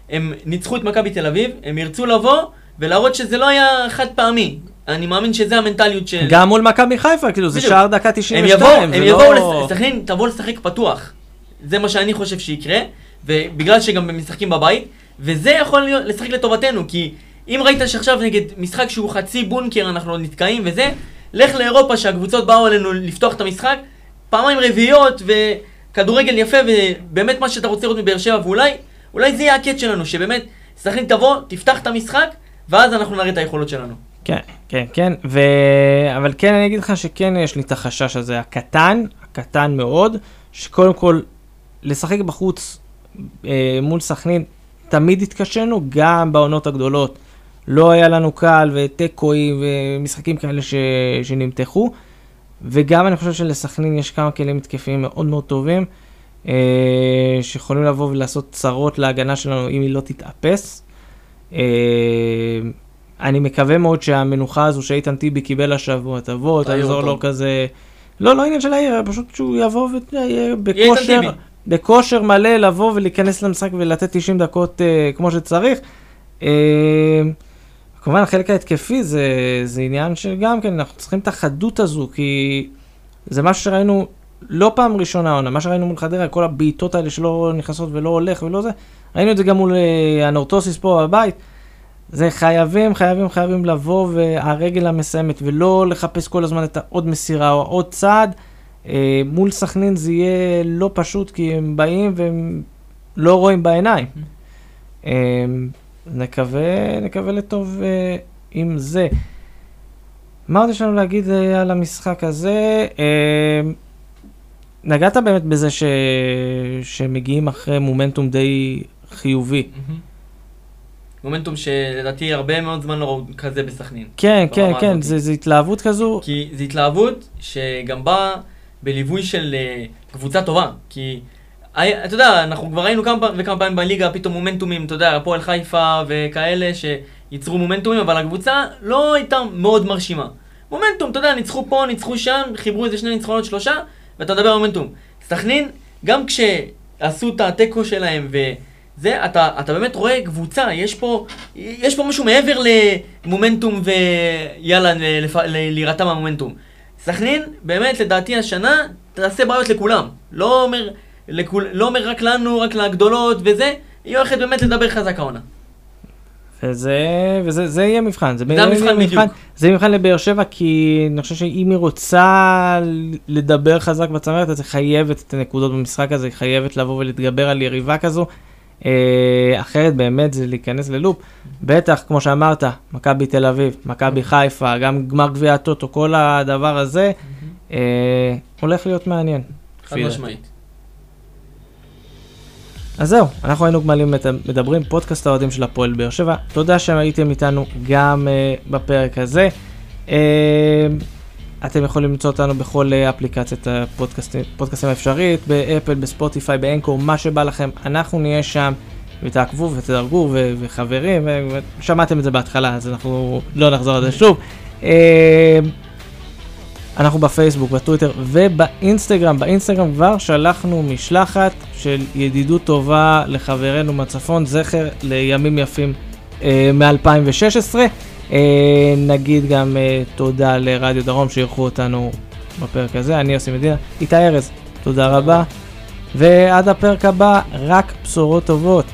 הם ניצחו את מכבי תל אביב, הם ירצו לבוא ולהראות שזה לא היה חד פעמי. אני מאמין שזה המנטליות של... גם מול מכבי חיפה, כאילו, זה. שער דקה הם 92, יבואו, זה הם לא... יבואו, לס- סכנין תבוא לשחק פתוח. זה מה שאני חושב שיקרה, ובגלל שגם הם משחקים בבית, וזה יכול להיות, לשחק לטובתנו, כי אם ראית שעכשיו נגד משחק שהוא חצי בונקר, אנחנו עוד נתקעים וזה, לך לאירופה שהקבוצות באו אלינו לפתוח את המשחק, פעמיים רביעיות וכדורגל יפה, ובאמת מה שאתה רוצה לראות מבאר שבע, ואולי, אולי זה יהיה הקט שלנו, שבאמת, סכנין תבוא, תפתח את המשחק, ואז אנחנו נראה את היכולות שלנו. כן, כן, כן, ו... אבל כן, אני אגיד לך שכן יש לי את החשש הזה, הקטן, הקטן מאוד, שקודם כל, לשחק בחוץ אה, מול סכנין, תמיד התקשינו, גם בעונות הגדולות. לא היה לנו קל, ותיקואים, ומשחקים כאלה ש... שנמתחו. וגם אני חושב שלסכנין יש כמה כלים התקפיים מאוד מאוד טובים, אה, שיכולים לבוא ולעשות צרות להגנה שלנו אם היא לא תתאפס. אה, אני מקווה מאוד שהמנוחה הזו שאיתן טיבי קיבל השבוע תבוא, תעזור. לו כזה... לא, לא עניין של העיר, פשוט שהוא יבוא ויהיה בכושר. בכושר מלא לבוא ולהיכנס למשחק ולתת 90 דקות אה, כמו שצריך. אה, כמובן החלק ההתקפי זה, זה עניין שגם כן אנחנו צריכים את החדות הזו, כי זה משהו שראינו לא פעם ראשונה עונה, מה שראינו מול חדרה, כל הבעיטות האלה שלא נכנסות ולא הולך ולא זה, ראינו את זה גם מול אה, הנורטוסיס פה בבית. זה חייבים, חייבים, חייבים לבוא והרגל המסיימת, ולא לחפש כל הזמן את העוד מסירה או עוד צעד. אה, מול סכנין זה יהיה לא פשוט, כי הם באים והם לא רואים בעיניים. אה, נקווה, נקווה לטוב אה, עם זה. מה עוד יש לנו להגיד על המשחק הזה? נגעת באמת בזה ש... שמגיעים אחרי מומנטום די חיובי. מומנטום שלדעתי הרבה מאוד זמן לא ראו כזה בסכנין. כן, כן, כן. זה, זה התלהבות כזו. כי זו התלהבות שגם באה בליווי של אה, קבוצה טובה. כי, היה- אתה יודע, אנחנו כבר ראינו כמה וכמה פעמים בליגה פתאום מומנטומים, אתה יודע, הפועל חיפה וכאלה שייצרו מומנטומים, אבל הקבוצה לא הייתה מאוד מרשימה. מומנטום, אתה יודע, ניצחו פה, ניצחו שם, חיברו איזה שני ניצחונות שלושה, ואתה מדבר על מומנטום. סכנין, גם כשעשו את התיקו שלהם וזה, אתה, אתה באמת רואה קבוצה, יש פה, יש פה משהו מעבר למומנטום ויאללה, להירתע מהמומנטום. סכנין, באמת, לדעתי השנה, תעשה בעיות לכולם. לא אומר, לכול, לא אומר רק לנו, רק לגדולות וזה, היא הולכת באמת לדבר חזק העונה. וזה, וזה זה יהיה מבחן. זה, זה המבחן יהיה בדיוק. זה יהיה מבחן לבאר שבע, כי אני חושב שאם היא רוצה לדבר חזק בצמרת, אז היא חייבת את הנקודות במשחק הזה, היא חייבת לבוא ולהתגבר על יריבה כזו. אה, אחרת באמת זה להיכנס ללופ. בטח, כמו שאמרת, מכבי תל אביב, מכבי חיפה, גם גמר גביע הטוטו, כל הדבר הזה, אה, הולך להיות מעניין. חד. משמעית. אז זהו, אנחנו היינו גמלים מדברים, פודקאסט האוהדים של הפועל באר שבע. תודה שהייתם איתנו גם uh, בפרק הזה. Uh, אתם יכולים למצוא אותנו בכל uh, אפליקציית הפודקאסטים פודקאסטים האפשרית, באפל, בספוטיפיי, באנקו, מה שבא לכם, אנחנו נהיה שם. ותעקבו ותדרגו ו- וחברים, ו- ושמעתם את זה בהתחלה, אז אנחנו לא נחזור על זה שוב. אה, אנחנו בפייסבוק, בטוויטר ובאינסטגרם. באינסטגרם כבר שלחנו משלחת של ידידות טובה לחברינו מהצפון, זכר לימים יפים אה, מ-2016. אה, נגיד גם אה, תודה לרדיו דרום שאירחו אותנו בפרק הזה, אני יוסי מדינה, איתי ארז, תודה רבה. ועד הפרק הבא, רק בשורות טובות.